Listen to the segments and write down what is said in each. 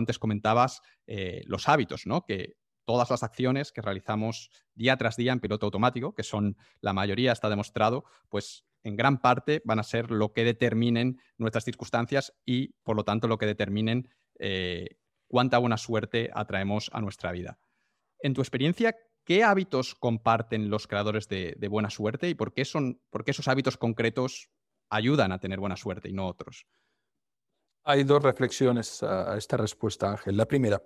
antes comentabas eh, los hábitos, ¿no? Que todas las acciones que realizamos día tras día en piloto automático, que son la mayoría está demostrado, pues en gran parte van a ser lo que determinen nuestras circunstancias y, por lo tanto, lo que determinen eh, cuánta buena suerte atraemos a nuestra vida. En tu experiencia, ¿qué hábitos comparten los creadores de, buena suerte y por qué, son, por qué esos hábitos concretos ayudan a tener buena suerte y no otros? Hay dos reflexiones a esta respuesta, Ángel. La primera,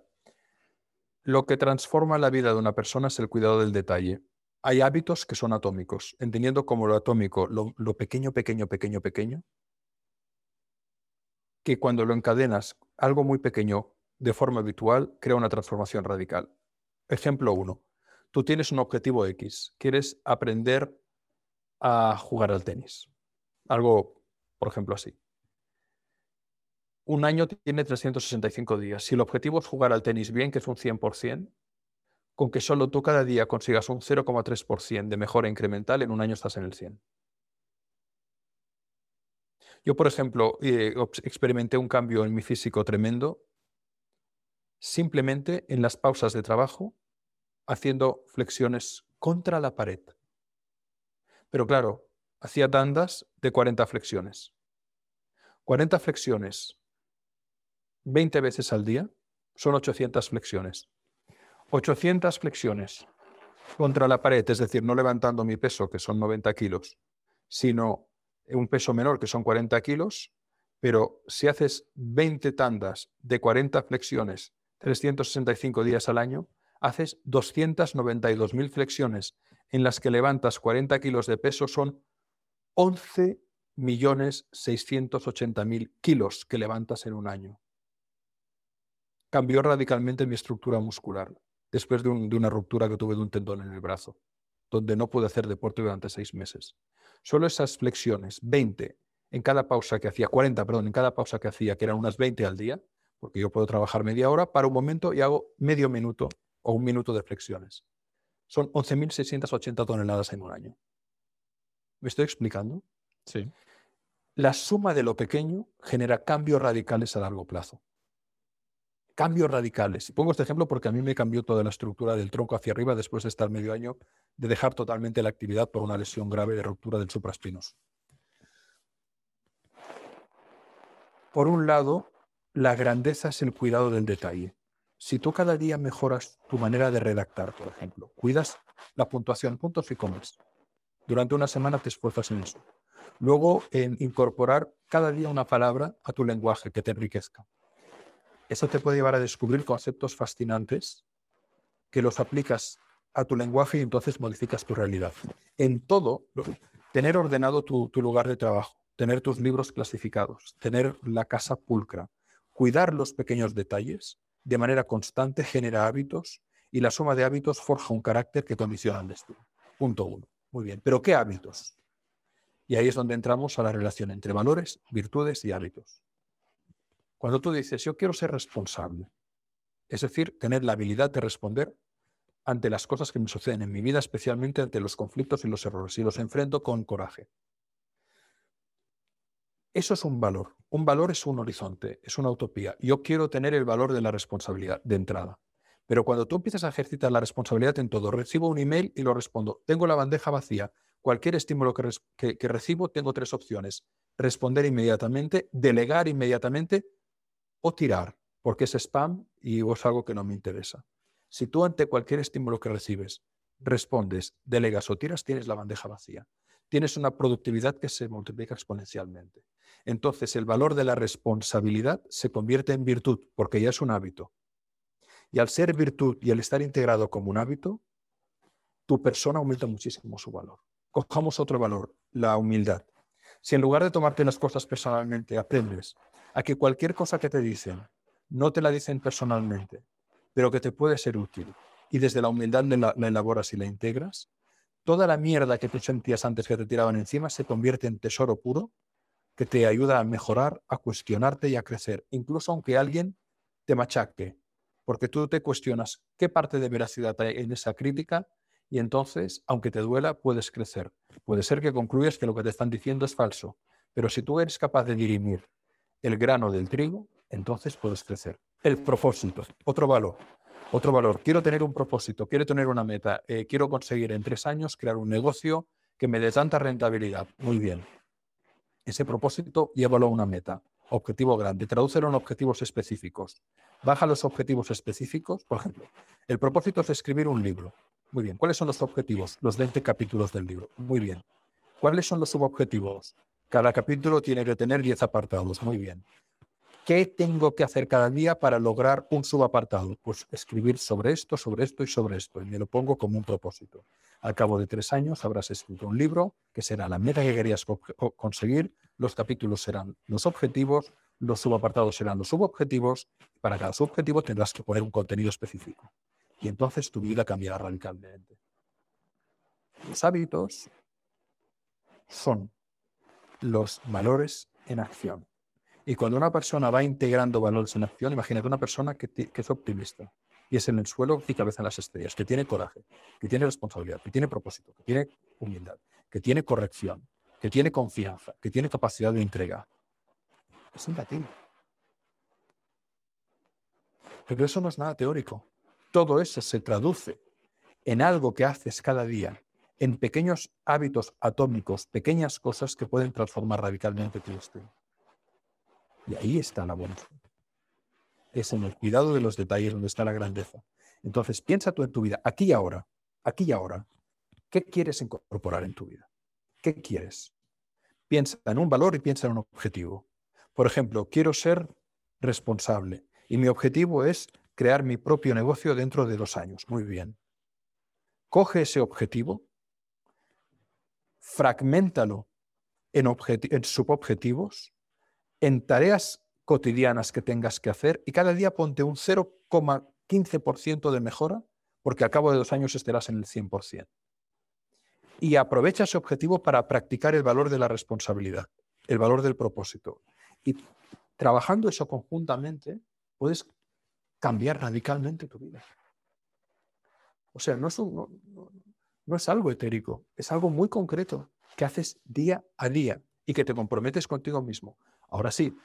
lo que transforma la vida de una persona es el cuidado del detalle. Hay hábitos que son atómicos, entendiendo como lo atómico, lo, pequeño, pequeño, pequeño, pequeño, que cuando lo encadenas algo muy pequeño de forma habitual, crea una transformación radical. Ejemplo 1. Tú tienes un objetivo X, quieres aprender a jugar al tenis. Algo, por ejemplo, así un año tiene 365 días. Si el objetivo es jugar al tenis bien, que es un 100%, con que solo tú cada día consigas un 0,3% de mejora incremental, en un año estás en el 100. Yo, por ejemplo, eh, experimenté un cambio en mi físico tremendo simplemente en las pausas de trabajo haciendo flexiones contra la pared. Pero claro, hacía tandas de 40 flexiones. 40 flexiones 20 veces al día, son 800 flexiones. 800 flexiones contra la pared, es decir, no levantando mi peso, que son 90 kilos, sino un peso menor, que son 40 kilos, pero si haces 20 tandas de 40 flexiones 365 días al año, haces 292.000 flexiones en las que levantas 40 kilos de peso, son 11.680.000 kilos que levantas en un año cambió radicalmente mi estructura muscular después de, una ruptura que tuve de un tendón en el brazo, donde no pude hacer deporte durante seis meses. Solo esas flexiones, 20 en cada pausa que hacía, 40, perdón, en cada pausa que hacía, que eran unas 20 al día, porque yo puedo trabajar media hora, para un momento y hago medio minuto o un minuto de flexiones. Son 11.680 toneladas en un año. ¿Me estoy explicando? Sí. La suma de lo pequeño genera cambios radicales a largo plazo cambios radicales. Pongo este ejemplo porque a mí me cambió toda la estructura del tronco hacia arriba después de estar medio año de dejar totalmente la actividad por una lesión grave de ruptura del supraespinoso. Por un lado, la grandeza es el cuidado del detalle. Si tú cada día mejoras tu manera de redactar, por ejemplo, cuidas la puntuación, puntos y comas, durante una semana te esfuerzas en eso. Luego, en incorporar cada día una palabra a tu lenguaje que te enriquezca. Eso te puede llevar a descubrir conceptos fascinantes que los aplicas a tu lenguaje y entonces modificas tu realidad. En todo, tener ordenado tu, lugar de trabajo, tener tus libros clasificados, tener la casa pulcra, cuidar los pequeños detalles de manera constante genera hábitos y la suma de hábitos forja un carácter que condiciona el destino. Punto uno. Muy bien. Pero ¿qué hábitos? Y ahí es donde entramos a la relación entre valores, virtudes y hábitos. Cuando tú dices, yo quiero ser responsable, es decir, tener la habilidad de responder ante las cosas que me suceden en mi vida, especialmente ante los conflictos y los errores, y los enfrento con coraje. Eso es un valor. Un valor es un horizonte, es una utopía. Yo quiero tener el valor de la responsabilidad de entrada. Pero cuando tú empiezas a ejercitar la responsabilidad en todo, recibo un email y lo respondo. Tengo la bandeja vacía. Cualquier estímulo que, que recibo, tengo tres opciones. Responder inmediatamente, delegar inmediatamente o tirar, porque es spam y es algo que no me interesa. Si tú ante cualquier estímulo que recibes respondes, delegas o tiras, tienes la bandeja vacía. Tienes una productividad que se multiplica exponencialmente. Entonces el valor de la responsabilidad se convierte en virtud, porque ya es un hábito. Y al ser virtud y al estar integrado como un hábito, tu persona aumenta muchísimo su valor. Cojamos otro valor, la humildad. Si en lugar de tomarte las cosas personalmente aprendes a que cualquier cosa que te dicen no te la dicen personalmente, pero que te puede ser útil y desde la humildad la, la elaboras y la integras, toda la mierda que tú sentías antes que te tiraban encima se convierte en tesoro puro que te ayuda a mejorar, a cuestionarte y a crecer, incluso aunque alguien te machaque, porque tú te cuestionas qué parte de veracidad hay en esa crítica y entonces, aunque te duela, puedes crecer. Puede ser que concluyas que lo que te están diciendo es falso, pero si tú eres capaz de dirimir el grano del trigo, entonces puedes crecer. El propósito, otro valor. Otro valor. Quiero tener un propósito, quiero tener una meta, eh, quiero conseguir en tres años crear un negocio que me dé tanta rentabilidad. Muy bien. Ese propósito llévalo a una meta. Objetivo grande. Tradúcelo en objetivos específicos. Baja los objetivos específicos. Por ejemplo, el propósito es escribir un libro. Muy bien. ¿Cuáles son los objetivos? Los 20 capítulos del libro. Muy bien. ¿Cuáles son los subobjetivos? Cada capítulo tiene que tener 10 apartados. Muy bien. ¿Qué tengo que hacer cada día para lograr un subapartado? Pues escribir sobre esto, sobre esto y sobre esto. Y me lo pongo como un propósito. Al cabo de tres años habrás escrito un libro que será la meta que querías conseguir. Los capítulos serán los objetivos, los subapartados serán los subobjetivos. Para cada subobjetivo tendrás que poner un contenido específico. Y entonces tu vida cambiará radicalmente. Los hábitos son los valores en acción. Y cuando una persona va integrando valores en acción, imagínate una persona que, es optimista y es en el suelo y cabeza en las estrellas, que tiene coraje, que tiene responsabilidad, que tiene propósito, que tiene humildad, que tiene corrección, que tiene confianza, que tiene capacidad de entrega. Es un latín. Pero eso no es nada teórico. Todo eso se traduce en algo que haces cada día, en pequeños hábitos atómicos, pequeñas cosas que pueden transformar radicalmente tu destino. Y ahí está la buena Es en el cuidado de los detalles donde está la grandeza. Entonces, piensa tú en tu vida, aquí y ahora, aquí y ahora. ¿Qué quieres incorporar en tu vida? ¿Qué quieres? Piensa en un valor y piensa en un objetivo. Por ejemplo, quiero ser responsable y mi objetivo es crear mi propio negocio dentro de dos años. Muy bien. Coge ese objetivo, fragmentalo en, subobjetivos en tareas cotidianas que tengas que hacer y cada día ponte un 0,15% de mejora porque al cabo de dos años estarás en el 100%. Y aprovecha ese objetivo para practicar el valor de la responsabilidad, el valor del propósito. Y trabajando eso conjuntamente, puedes cambiar radicalmente tu vida. O sea, no es, no es algo etérico, es algo muy concreto que haces día a día y que te comprometes contigo mismo. Ahora sí,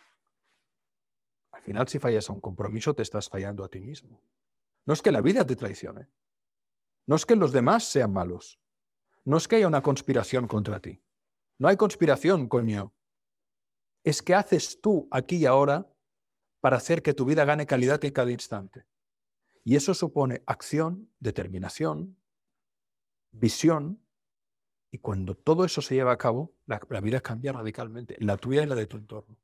al final si fallas a un compromiso te estás fallando a ti mismo. No es que la vida te traicione. No es que los demás sean malos. No es que haya una conspiración contra ti. No hay conspiración, coño. Es que haces tú aquí y ahora para hacer que tu vida gane calidad en cada instante. Y eso supone acción, determinación, visión. Y cuando todo eso se lleva a cabo, la, vida cambia radicalmente, la tuya y la de tu entorno.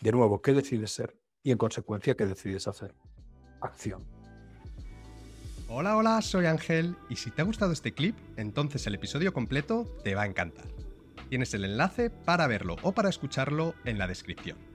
De nuevo, ¿qué decides ser? Y en consecuencia, ¿qué decides hacer? Acción. Hola, hola, soy Ángel y si te ha gustado este clip, entonces el episodio completo te va a encantar. Tienes el enlace para verlo o para escucharlo en la descripción.